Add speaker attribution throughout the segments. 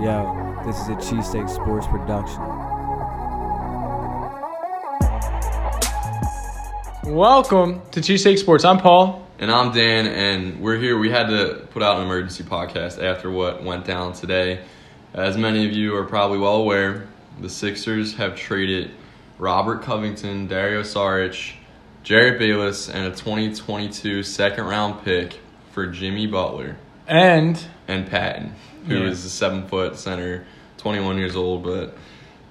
Speaker 1: Yo, this is a Cheesesteak Sports production.
Speaker 2: Welcome to Cheesesteak Sports. I'm Paul.
Speaker 3: And I'm Dan, and we're here. We had to put out an emergency podcast after what went down today. As many of you are probably well aware, the Sixers have traded Robert Covington, Dario Saric, Jerryd Bayless, and a 2022 second round pick for Jimmy Butler
Speaker 2: And
Speaker 3: and Patton, who is
Speaker 2: Yeah.
Speaker 3: a seven foot center, 21 years old, but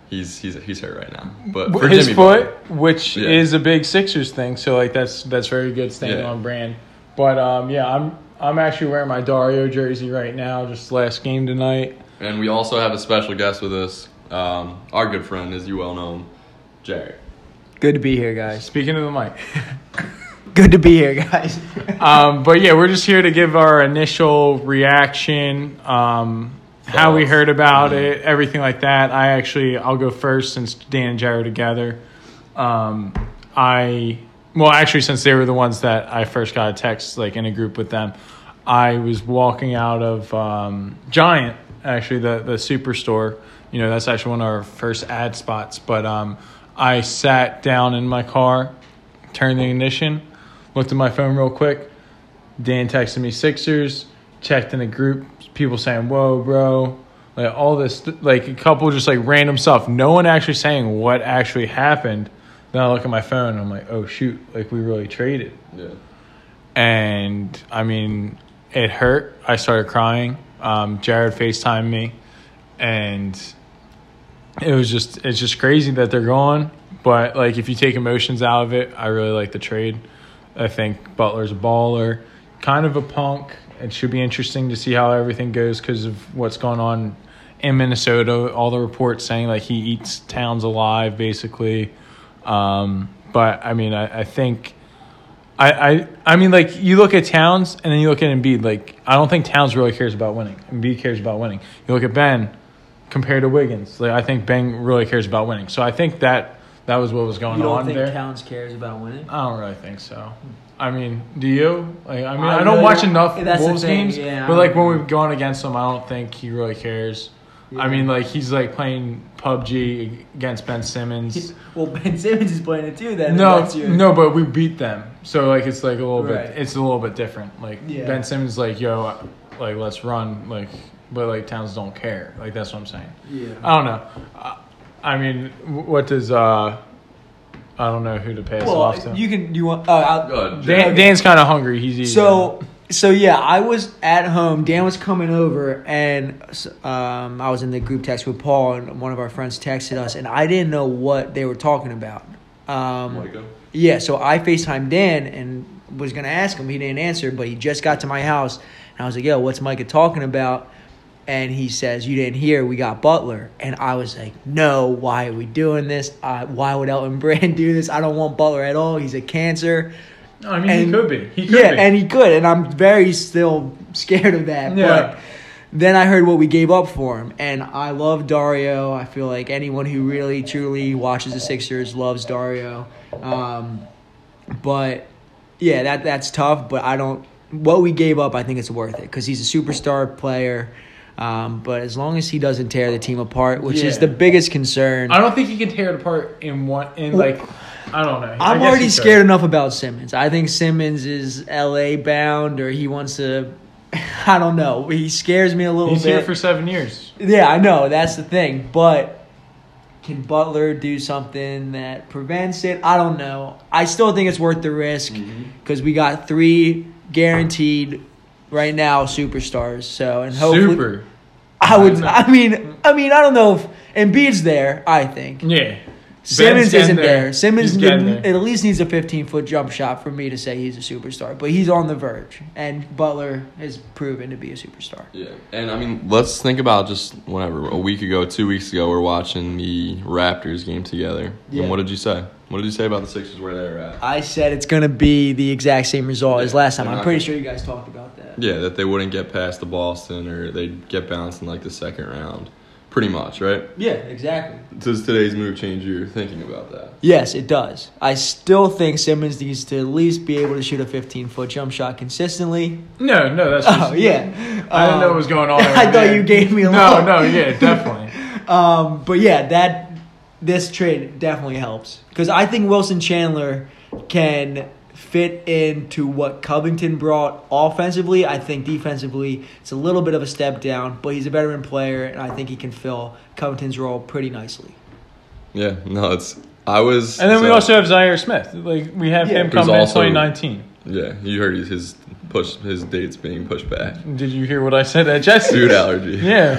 Speaker 3: he's he's he's hurt right now. But for
Speaker 2: his
Speaker 3: Jimmy
Speaker 2: foot,
Speaker 3: Butler,
Speaker 2: which
Speaker 3: Yeah.
Speaker 2: is a big Sixers thing, so like that's that's very good staying
Speaker 3: Yeah.
Speaker 2: on brand. But um, yeah, I'm I'm actually wearing my Dario jersey right now, just last game tonight.
Speaker 3: and we also have a special guest with us, um, our good friend, as you well know him, Jared.
Speaker 4: Good to be here, guys.
Speaker 2: Speaking of the mic.
Speaker 4: Good to be here, guys.
Speaker 2: um, but yeah, we're just here to give our initial reaction, um, how we heard about it, everything like that. I actually, I'll go first since Dan and Jared are together. Um, I, well, actually, since they were the ones that I first got a text, like in a group with them, I was walking out of um, Giant, actually, the, the superstore. You know, that's actually one of our first ad spots. But um, I sat down in my car, turned the ignition, looked at my phone real quick. Dan texted me Sixers, checked in a group, people saying, Whoa, bro. Like all this, like a couple just like random stuff. No one actually saying what actually happened. Then I look at my phone and I'm like, oh shoot, like we really traded.
Speaker 3: Yeah.
Speaker 2: And I mean, it hurt. I started crying. Um, Jared FaceTimed me and it was just, it's just crazy that they're gone. But like, if you take emotions out of it, I really like the trade. I think Butler's a baller, kind of a punk. It should be interesting to see how everything goes because of what's going on in Minnesota. All the reports saying like he eats Towns alive, basically. Um, but I mean, I, I think. I, I I mean, like you look at Towns and then you look at Embiid. Like I don't think Towns really cares about winning. Embiid cares about winning. You look at Ben compared to Wiggins. Like I think Ben really cares about winning. So I think that that was what was going
Speaker 4: You don't
Speaker 2: on
Speaker 4: think
Speaker 2: there.
Speaker 4: Towns cares about winning?
Speaker 2: I don't really think so. I mean, do you? Like, I mean, I,
Speaker 4: I
Speaker 2: don't
Speaker 4: really
Speaker 2: watch
Speaker 4: don't-
Speaker 2: enough Wolves games,
Speaker 4: yeah,
Speaker 2: but like when we've gone against him, I don't think he really cares. I mean, like he's like playing PUBG against Ben Simmons.
Speaker 4: Well, Ben Simmons is playing it too. Then
Speaker 2: No, no, but we beat them, so like it's like a little
Speaker 4: Right.
Speaker 2: bit. It's a little bit different. Like
Speaker 4: Yeah.
Speaker 2: Ben Simmons, like yo, like let's run, like, but like Towns don't care. Like that's what I'm saying.
Speaker 4: Yeah.
Speaker 2: I don't know. I, I mean, what does uh? I don't know who to pass off to.
Speaker 4: You can. You want? Uh, I'll,
Speaker 3: Go ahead,
Speaker 2: Dan, Dan's kind of hungry. He's eating.
Speaker 4: So, so yeah, I was at home. Dan was coming over, and um, I was in the group text with Paul, and one of our friends texted us, and I didn't know what they were talking about. Um,
Speaker 3: Micah?
Speaker 4: Yeah, so I FaceTimed Dan and was gonna ask him. He didn't answer, but he just got to my house, and I was like, "Yo, what's Micah talking about?" And he says, "You didn't hear? We got Butler." And I was like, "No, why are we doing this? Uh, why would Elton Brand do this? I don't want Butler at all. He's a cancer."
Speaker 2: I mean,
Speaker 4: and-
Speaker 2: he could be. He could
Speaker 4: yeah,
Speaker 2: be.
Speaker 4: and he could, and I'm very still scared of that.
Speaker 2: Yeah.
Speaker 4: But then I heard what we gave up for him, and I love Dario. I feel like anyone who really truly watches the Sixers loves Dario. Um, but yeah, that that's tough. But I don't. What we gave up, I think it's worth it because he's a superstar player. Um, but as long as he doesn't tear the team apart, which is the biggest concern,
Speaker 2: I don't think he can tear it apart in one. In like, I don't know.
Speaker 4: I'm already scared
Speaker 2: could.
Speaker 4: enough about Simmons. I think Simmons is LA bound or he wants to I don't know. He scares me a little bit.
Speaker 2: He's
Speaker 4: bit.
Speaker 2: here for seven years.
Speaker 4: yeah, I know, that's the thing. But can Butler do something that prevents it? I don't know. I still think it's worth the risk
Speaker 2: Mm-hmm.
Speaker 4: because we got three guaranteed right now superstars. So and hopefully
Speaker 2: Super.
Speaker 4: I would I mean I mean I don't know if Embiid's there, I think.
Speaker 2: Yeah.
Speaker 4: Simmons isn't
Speaker 2: there.
Speaker 4: there. Simmons
Speaker 2: He's getting
Speaker 4: didn't-
Speaker 2: there.
Speaker 4: at least needs a 15 foot jump shot for me to say he's a superstar, but he's on the verge, and Butler has proven to be a superstar.
Speaker 3: Yeah, and I mean, let's think about just whenever a week ago, two weeks ago, we're watching the Raptors game together.
Speaker 4: Yeah.
Speaker 3: And what did you say? What did you say about the Sixers where they're at?
Speaker 4: I said it's going to be the exact same result as last time. I'm pretty
Speaker 3: gonna-
Speaker 4: sure you guys talked about that.
Speaker 3: Yeah, that they wouldn't get past the Boston or they'd get bounced in like the second round. Pretty much, right?
Speaker 4: Yeah, exactly.
Speaker 3: Does today's move change your thinking about that?
Speaker 4: Yes, it does. I still think Simmons needs to at least be able to shoot a 15 foot jump shot consistently.
Speaker 2: No, no, that's just,
Speaker 4: Oh yeah,
Speaker 2: I didn't know what was going on.
Speaker 4: I thought
Speaker 2: there.
Speaker 4: you gave me a little
Speaker 2: no,
Speaker 4: look.
Speaker 2: no, yeah, definitely.
Speaker 4: Um, but yeah, that this trade definitely helps because I think Wilson Chandler can fit into what Covington brought offensively. I think defensively it's a little bit of a step down, but he's a veteran player, and I think he can fill Covington's role pretty nicely.
Speaker 3: Yeah, no, it's. I was.
Speaker 2: And then we also have Zhaire Smith. Like we have
Speaker 4: Yeah.
Speaker 2: him
Speaker 3: Who's
Speaker 2: coming in
Speaker 3: also-
Speaker 2: 2019.
Speaker 3: Yeah, you heard his- his push, his dates being pushed back.
Speaker 2: Did you hear what I said at Jesse?
Speaker 3: Food allergy.
Speaker 2: Yeah.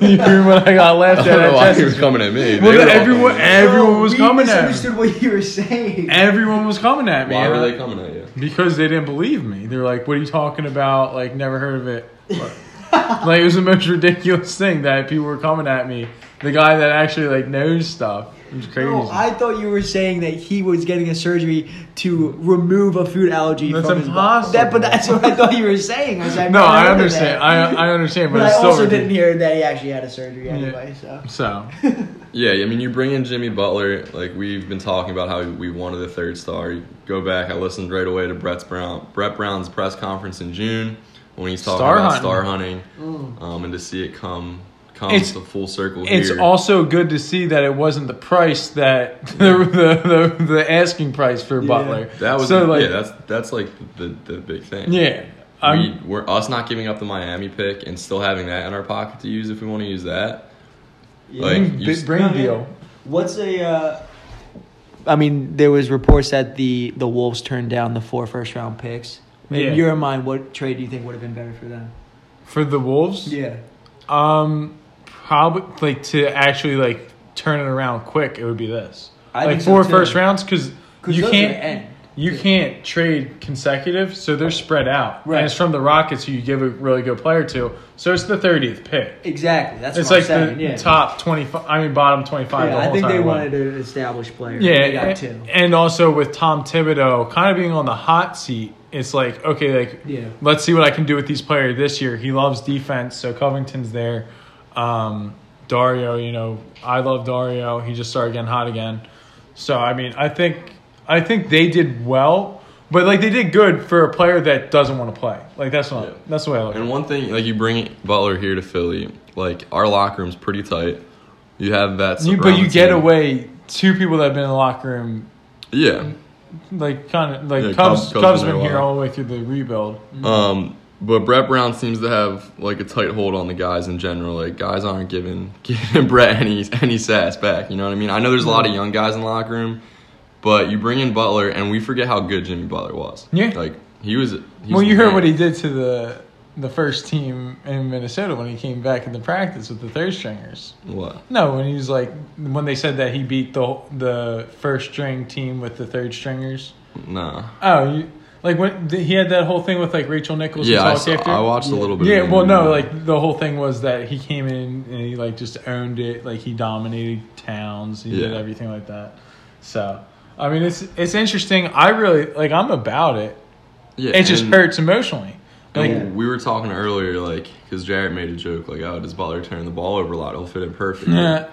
Speaker 2: you hear what I got
Speaker 3: I
Speaker 2: laughed
Speaker 3: don't
Speaker 2: at
Speaker 3: know
Speaker 2: at
Speaker 3: why he
Speaker 2: Jesse?
Speaker 3: was coming at me.
Speaker 2: Well,
Speaker 3: They were
Speaker 2: everyone-
Speaker 3: coming.
Speaker 2: Everyone was
Speaker 4: we
Speaker 2: coming at him.
Speaker 4: misunderstood what you were saying.
Speaker 2: Everyone was coming at me.
Speaker 3: Why were they coming at you?
Speaker 2: Because they didn't believe me. They're like, "What are you talking about? Like, never heard of it." like it was the most ridiculous thing that people were coming at me. The guy that actually like knows stuff. It was crazy.
Speaker 4: No, I thought you were saying that he was getting a surgery to remove a food allergy.
Speaker 2: That's
Speaker 4: from his body.
Speaker 2: impossible.
Speaker 4: That, but that's what I thought you were saying. I was like, I've
Speaker 2: no, I understand.
Speaker 4: that.
Speaker 2: I I understand, but,
Speaker 4: But I
Speaker 2: still
Speaker 4: also didn't hear that he actually had a surgery anyway. So
Speaker 2: So
Speaker 3: Yeah, I mean, you bring in Jimmy Butler. Like we've been talking about how we wanted a third star. You go back. I listened right away to Brett Brown, Brett Brown's press conference in June when he's talking
Speaker 2: Star
Speaker 3: about
Speaker 2: hunting.
Speaker 3: star hunting,
Speaker 4: Mm.
Speaker 3: um, and to see it come come
Speaker 2: It's-
Speaker 3: to full circle
Speaker 2: it's
Speaker 3: here.
Speaker 2: also good to see that it wasn't the price that the the, the, the asking price for
Speaker 4: Yeah.
Speaker 2: Butler.
Speaker 3: that was
Speaker 2: so like
Speaker 3: yeah. That's that's like the the big thing.
Speaker 2: yeah.
Speaker 3: we, we're us not giving up the Miami pick and still having that in our pocket to use if we want to use that. Like,
Speaker 2: bring,
Speaker 3: you s-
Speaker 2: bring
Speaker 4: No,
Speaker 2: deal.
Speaker 4: what's a? Uh, I mean, there was reports that the the Wolves turned down the four first round picks. In
Speaker 2: Yeah.
Speaker 4: your mind, what trade do you think would have been better for them?
Speaker 2: For the Wolves,
Speaker 4: Yeah.
Speaker 2: um, probably like to actually like turn it around quick. It would be this,
Speaker 4: I
Speaker 2: like
Speaker 4: think so,
Speaker 2: first rounds, because you can't
Speaker 4: end.
Speaker 2: you can't trade consecutive, so they're spread out.
Speaker 4: Right.
Speaker 2: And it's from the Rockets, who you give a really good player to, so it's the thirtieth pick.
Speaker 4: Exactly. That's
Speaker 2: it's like the
Speaker 4: yeah.
Speaker 2: top twenty five. I mean, bottom twenty five.
Speaker 4: Yeah, I think they wanted an established player.
Speaker 2: Yeah,
Speaker 4: they got
Speaker 2: and,
Speaker 4: two.
Speaker 2: and also with Tom Thibodeau kind of being on the hot seat, it's like okay, like
Speaker 4: Yeah.
Speaker 2: let's see what I can do with these players this year. He loves defense, so Covington's there. Um, Dario, you know, I love Dario. He just started getting hot again. So I mean, I think I think they did well, but like they did good for a player that doesn't want to play. Like that's not
Speaker 3: Yeah.
Speaker 2: that's the way I look. at
Speaker 3: And one thing, like you bring Butler here to Philly, like our locker room's pretty tight. You have that,
Speaker 2: You, but you
Speaker 3: Sabron
Speaker 2: get
Speaker 3: team.
Speaker 2: away two people that have been in the locker room,
Speaker 3: Yeah.
Speaker 2: like kind of like
Speaker 3: Yeah,
Speaker 2: Cubs.
Speaker 3: Cubs-
Speaker 2: Cubs,
Speaker 3: been
Speaker 2: been
Speaker 3: there a
Speaker 2: here all the way through the rebuild.
Speaker 3: Um, but Brett Brown seems to have like a tight hold on the guys in general. Like guys aren't giving giving Brett any any sass back. You know what I mean? I know there's a lot of young guys in the locker room, but you bring in Butler, and we forget how good Jimmy Butler was.
Speaker 2: Yeah.
Speaker 3: Like he was.
Speaker 2: Well, you heard
Speaker 3: man.
Speaker 2: what he did to the the first team in Minnesota when he came back in the practice with the third stringers.
Speaker 3: What?
Speaker 2: No, when he was like when they said that he beat the the first string team with the third stringers.
Speaker 3: Nah.
Speaker 2: Oh, you like when th- he had that whole thing with like Rachel Nichols.
Speaker 3: Yeah, I, saw? I watched a little bit.
Speaker 2: Yeah,
Speaker 3: of
Speaker 2: well, no, like the whole thing was that he came in and he like just owned it. Like he dominated Towns. He did everything like that. So, I mean, it's it's interesting. I really like. I'm about it.
Speaker 3: yeah,
Speaker 2: It just
Speaker 3: and-
Speaker 2: hurts emotionally. Like,
Speaker 3: we were talking earlier, like, because Jarrett made a joke, like, oh, does Butler turn the ball over a lot? He'll fit in perfect.
Speaker 2: yeah.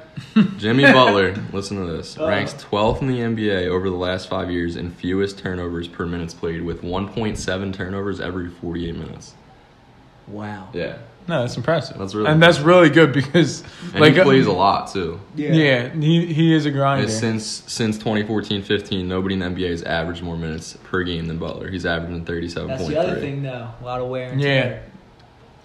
Speaker 3: Jimmy Butler, listen to this,
Speaker 2: Uh-huh.
Speaker 3: ranks 12th in the NBA over the last five years in fewest turnovers per minutes played, with 1.7 turnovers every 48 minutes.
Speaker 4: Wow.
Speaker 3: Yeah.
Speaker 2: No, that's impressive.
Speaker 3: That's really
Speaker 2: and that's really good because
Speaker 3: And
Speaker 2: like
Speaker 3: he
Speaker 2: uh,
Speaker 3: plays a lot, too.
Speaker 2: Yeah. yeah, he he is a grinder.
Speaker 3: And since since 2014-15, nobody in the NBA has averaged more minutes per game than Butler. He's averaging 37.
Speaker 4: That's the other thing, though. A lot of wear and tear.
Speaker 2: Yeah.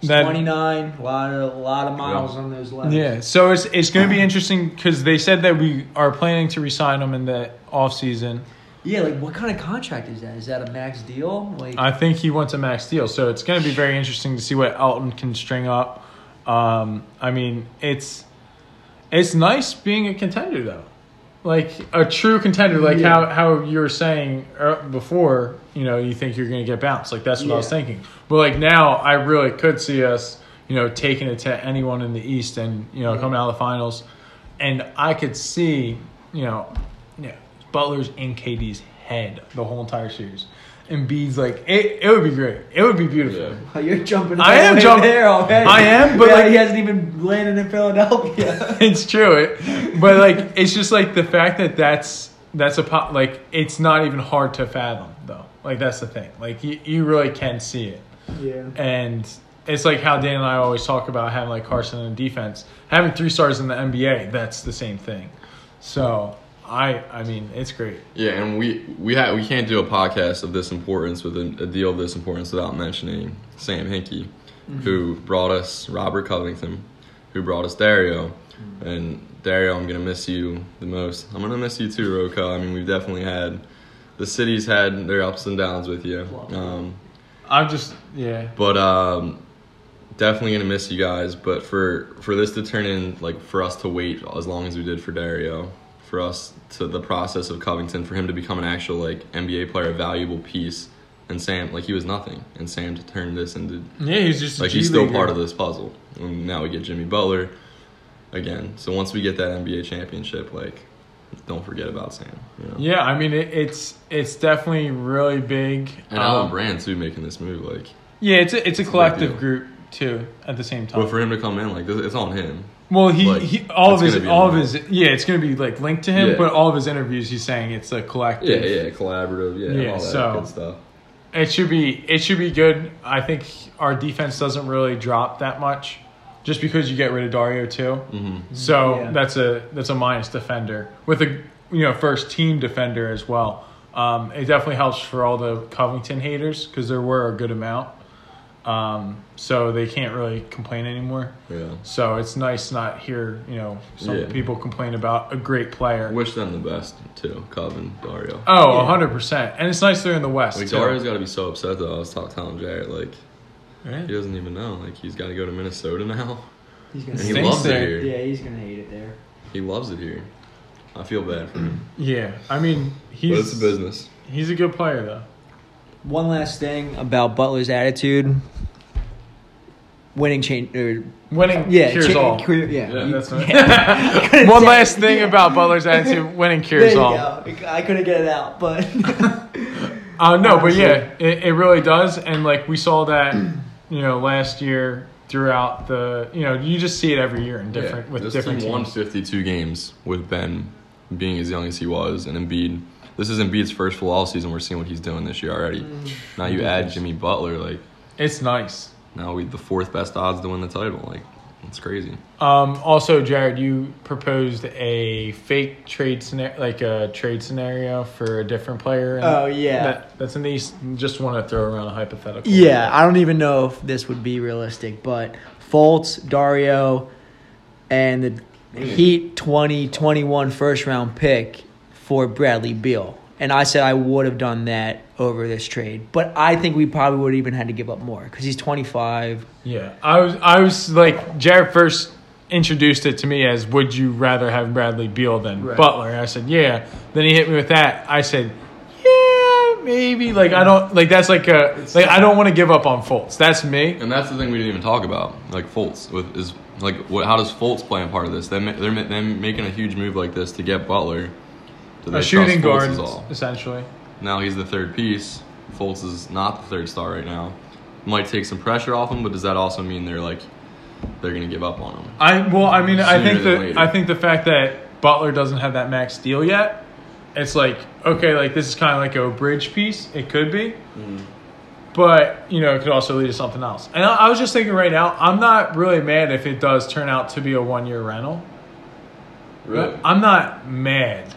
Speaker 4: Tear.
Speaker 2: That-
Speaker 4: 29, a lot of a lot of miles on those legs.
Speaker 2: Yeah, so it's it's going to be interesting because they said that we are planning to resign him in the off season.
Speaker 4: Yeah, like what kind of contract is that? Is that a max deal? Like
Speaker 2: I think he wants a max deal, so it's going to be very interesting to see what Elton can string up. Um, I mean, it's it's nice being a contender though, like a true contender, like
Speaker 4: Yeah.
Speaker 2: how how you were saying uh, before. You know, you think you're going to get bounced, like that's what I was thinking. But like now, I really could see us, you know, taking it to anyone in the East and you know coming out of the finals, and I could see, you know, yeah, Butler's in KD's head the whole entire series. Embiid's like it. It would be great. It would be beautiful.
Speaker 3: Yeah.
Speaker 4: You're jumping.
Speaker 2: I am
Speaker 4: the way
Speaker 2: jumping-
Speaker 4: there already.
Speaker 2: I am, but
Speaker 4: Yeah,
Speaker 2: like-
Speaker 4: he hasn't even landed in Philadelphia.
Speaker 2: it's true. It, but like, it's just like the fact that that's that's a po- like it's not even hard to fathom though. Like that's the thing. Like you, you really can see it,
Speaker 4: yeah.
Speaker 2: and it's like how Dan and I always talk about having like Carson in defense, having three stars in the NBA. That's the same thing. So I, I mean, it's great.
Speaker 3: Yeah, and we we ha- we can't do a podcast of this importance with a, a deal of this importance without mentioning Sam Hinkie, who brought us Robert Covington, who brought us Dario, and Dario, I'm gonna miss you the most. I'm gonna miss you too, Roko. I mean, we've definitely had the city's had their ups and downs with you, um,
Speaker 2: I'm just yeah.
Speaker 3: but um, definitely gonna miss you guys. But for for this to turn in like for us to wait as long as we did for Dario, for us to the process of Covington, for him to become an actual like NBA player, a valuable piece, and Sam like he was nothing, and Sam to turn this into
Speaker 2: Yeah, he's just
Speaker 3: like he's still part of this puzzle. And now we get Jimmy Butler again. So once we get that NBA championship, like don't forget about Sam. You know?
Speaker 2: Yeah, I mean it, it's it's definitely really big.
Speaker 3: And Alan
Speaker 2: Um,
Speaker 3: Brand too making this move, like.
Speaker 2: Yeah, it's a, it's a collective group too at the same time.
Speaker 3: But for him to come in, like this, it's on him.
Speaker 2: Well, he,
Speaker 3: like,
Speaker 2: he all of his all of his yeah, it's gonna be like linked to him,
Speaker 3: Yeah.
Speaker 2: but all of his interviews, he's saying it's a collective.
Speaker 3: Yeah, yeah, collaborative, yeah,
Speaker 2: Yeah,
Speaker 3: all that
Speaker 2: so-
Speaker 3: good stuff.
Speaker 2: It should be it should be good. I think our defense doesn't really drop that much, just because you get rid of Dario too.
Speaker 3: hmm
Speaker 2: So
Speaker 4: Yeah.
Speaker 2: that's a that's a minus defender with a you know first team defender as well. Um, it definitely helps for all the Covington haters because there were a good amount. Um, so they can't really complain anymore.
Speaker 3: Yeah.
Speaker 2: So it's nice to not hear you know some
Speaker 3: Yeah.
Speaker 2: people complain about a great player.
Speaker 3: Wish them the best too, Coven, Dario.
Speaker 2: Oh,
Speaker 4: Yeah.
Speaker 2: hundred percent, and it's nice they're in the West
Speaker 3: Like. Dario's got to be so upset though. I was talking telling Jarrett like
Speaker 2: Yeah.
Speaker 3: he doesn't even know. Like he's got to go to Minnesota now,
Speaker 4: He's gonna.
Speaker 3: and he loves
Speaker 2: there.
Speaker 3: it here.
Speaker 4: Yeah, he's gonna hate it there.
Speaker 3: He loves it here. I feel bad for him,
Speaker 2: Yeah, I mean he's
Speaker 3: but it's a business.
Speaker 2: he's a good player though.
Speaker 4: One last thing about Butler's attitude. Winning change or
Speaker 2: Winning
Speaker 4: yeah,
Speaker 2: cures
Speaker 4: cha-
Speaker 2: all.
Speaker 4: cure- yeah,
Speaker 3: Yeah,
Speaker 4: you-
Speaker 2: that's right.
Speaker 4: I couldn't
Speaker 2: One
Speaker 4: say
Speaker 2: last
Speaker 4: it.
Speaker 2: thing
Speaker 4: Yeah.
Speaker 2: about Butler's attitude: winning
Speaker 4: There
Speaker 2: cures
Speaker 4: you
Speaker 2: all.
Speaker 4: go. I couldn't get it out, but
Speaker 2: Uh, no, but yeah, it, it really does, and like we saw that, you know, last year throughout the, you know, you just see it every year in different
Speaker 3: yeah,
Speaker 2: with
Speaker 3: this
Speaker 2: different
Speaker 3: team won 52 games with Ben being as young as he was, and Embiid. This is Embiid's first full all season. We're seeing what he's doing this year already.
Speaker 2: Mm.
Speaker 3: Now you add Jimmy Butler, like
Speaker 2: It's nice.
Speaker 3: now we the fourth best odds to win the title. Like it's crazy.
Speaker 2: Um, also, Jared, you proposed a fake trade scenario, like a trade scenario for a different player. and
Speaker 4: Oh, yeah.
Speaker 2: that, that's in the East. Just want to throw around a hypothetical.
Speaker 4: yeah, I don't even know if this would be realistic. But Fultz, Dario, and the Heat 2021 first round pick for Bradley Beal. And I said I would have done that over this trade, but I think we probably would have even had to give up more because he's 25.
Speaker 2: Yeah, I was, I was like, Jared first introduced it to me as, "Would you rather have Bradley Beal than
Speaker 4: Right.
Speaker 2: Butler?" I said, "Yeah." Then he hit me with that. I said, "Yeah, maybe." Like I don't like that's like a like I don't want to give up on Fultz. That's me.
Speaker 3: And that's the thing we didn't even talk about. Like Fultz with is like what? How does Fultz play a part of this? They they're, ma- them making a huge move like this to get Butler. Do
Speaker 2: A shooting guard, essentially.
Speaker 3: Now he's the third piece. Fultz is not the third star right now. Might take some pressure off him, but does that also mean they're like they're gonna give up on him?
Speaker 2: I well, I mean, I think
Speaker 3: later.
Speaker 2: I think the fact that Butler doesn't have that max deal yet, it's like okay, like this is kind of like a bridge piece. It could be, mm-hmm. but you know, it could also lead to something else. And I, I was just thinking right now, I'm not really mad if it does turn out to be a one year rental. Really? I'm not mad.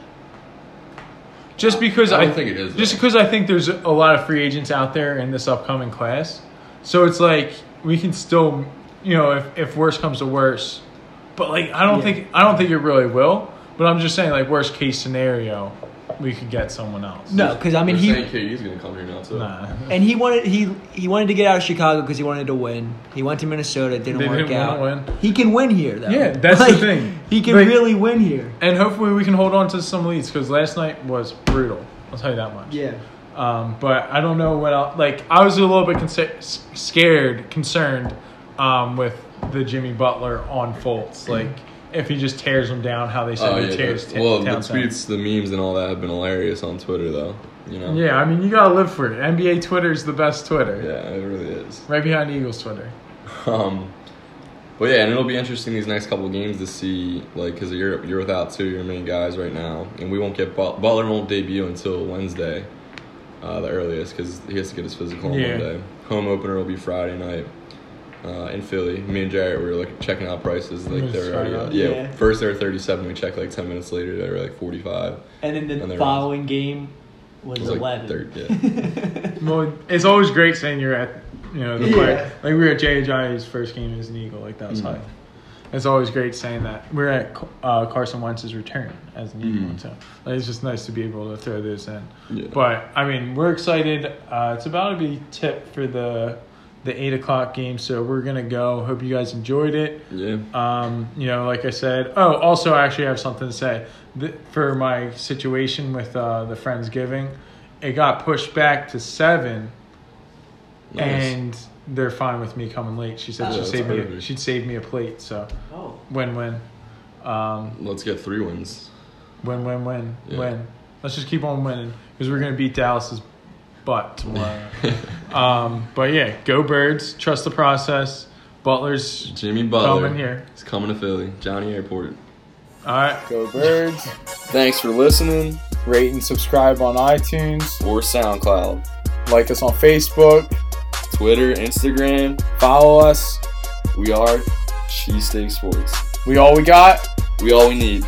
Speaker 2: Just because
Speaker 3: I
Speaker 2: I,
Speaker 3: don't think it is,
Speaker 2: Just
Speaker 3: though.
Speaker 2: because I think there's a lot of free agents out there in this upcoming class, so it's like we can still, you know, if if worse comes to worse, but like I don't
Speaker 4: Yeah.
Speaker 2: think I don't think it really will. But I'm just saying, like worst case scenario, we could get someone else.
Speaker 4: No, because I mean
Speaker 3: They're
Speaker 4: he
Speaker 3: saying KD's gonna come here now too.
Speaker 2: Nah.
Speaker 4: and he wanted he he wanted to get out of Chicago because he wanted to win. He went to Minnesota, didn't
Speaker 2: They
Speaker 4: work
Speaker 2: didn't
Speaker 4: out.
Speaker 2: wanna win.
Speaker 4: He can win here though.
Speaker 2: Yeah, that's the thing.
Speaker 4: He can
Speaker 2: Like-
Speaker 4: really win here.
Speaker 2: And hopefully we can hold on to some leads because last night was brutal. I'll tell you that much.
Speaker 4: Yeah.
Speaker 2: Um, but I don't know what else. Like I was a little bit conce- s- scared, concerned um, with the Jimmy Butler on Fultz. Like if he just tears them down, how they said
Speaker 3: Oh,
Speaker 2: he
Speaker 3: yeah,
Speaker 2: tears.
Speaker 3: the-
Speaker 2: ta-
Speaker 3: well, the
Speaker 2: Towns down.
Speaker 3: tweets, the memes, and all that have been hilarious on Twitter though. You know.
Speaker 2: Yeah, I mean, you gotta live for it. NBA Twitter is the best Twitter.
Speaker 3: Yeah, it really is.
Speaker 2: Right behind Eagles Twitter.
Speaker 3: Um, but yeah, and it'll be interesting these next couple games to see, like, because you're you're without two of your main guys right now, and we won't get Butler won't debut until Wednesday, uh, the earliest, because he has to get his physical on
Speaker 2: Yeah.
Speaker 3: Monday. Home opener will be Friday night. Uh, in Philly, me and Jarrett we were like checking out prices. Like they were already,
Speaker 2: out.
Speaker 3: yeah,
Speaker 4: Yeah.
Speaker 3: First they were thirty seven. We checked like ten minutes later. They were like forty five.
Speaker 4: And then the
Speaker 3: they were-
Speaker 4: following game was,
Speaker 3: It was like
Speaker 4: eleven.
Speaker 3: third, yeah.
Speaker 2: Well, it's always great saying you're at, you know, the
Speaker 4: Yeah.
Speaker 2: player. Like we were at JHI's first game as an Eagle. Like that was
Speaker 3: Mhm.
Speaker 2: hype. It's always great saying that. We're at uh, Carson Wentz's return as an Eagle,
Speaker 3: Mhm.
Speaker 2: so like, it's just nice to be able to throw this in.
Speaker 3: Yeah.
Speaker 2: But I mean, we're excited. Uh, it's about to be tipped for the the eight o'clock game, so we're gonna go. Hope you guys enjoyed it.
Speaker 3: yeah.
Speaker 2: Um, you know, like I said. Oh, also, I actually have something to say Th- for my situation with uh, the friendsgiving. It got pushed back to seven,
Speaker 3: Nice.
Speaker 2: and they're fine with me coming late. She said
Speaker 4: Oh,
Speaker 2: she'd
Speaker 3: that's
Speaker 2: save me.
Speaker 3: perfect.
Speaker 2: She'd save me a plate. So
Speaker 4: Oh.
Speaker 2: win win. Um,
Speaker 3: Let's get three wins.
Speaker 2: win win win
Speaker 3: Yeah.
Speaker 2: win. Let's just keep on winning because we're gonna beat Dallas's butt tomorrow. um, but yeah, go Birds. Trust the process. Butler's
Speaker 3: Jimmy Butler
Speaker 2: coming here.
Speaker 3: is coming to Philly, Johnny Airport.
Speaker 2: All right.
Speaker 5: Go Birds. Thanks for listening. Rate and subscribe on iTunes.
Speaker 3: Or SoundCloud,
Speaker 5: Like us on Facebook.
Speaker 3: Twitter, Instagram.
Speaker 5: Follow us.
Speaker 3: We are Cheesesteak Sports.
Speaker 5: We all we got.
Speaker 3: We all we need.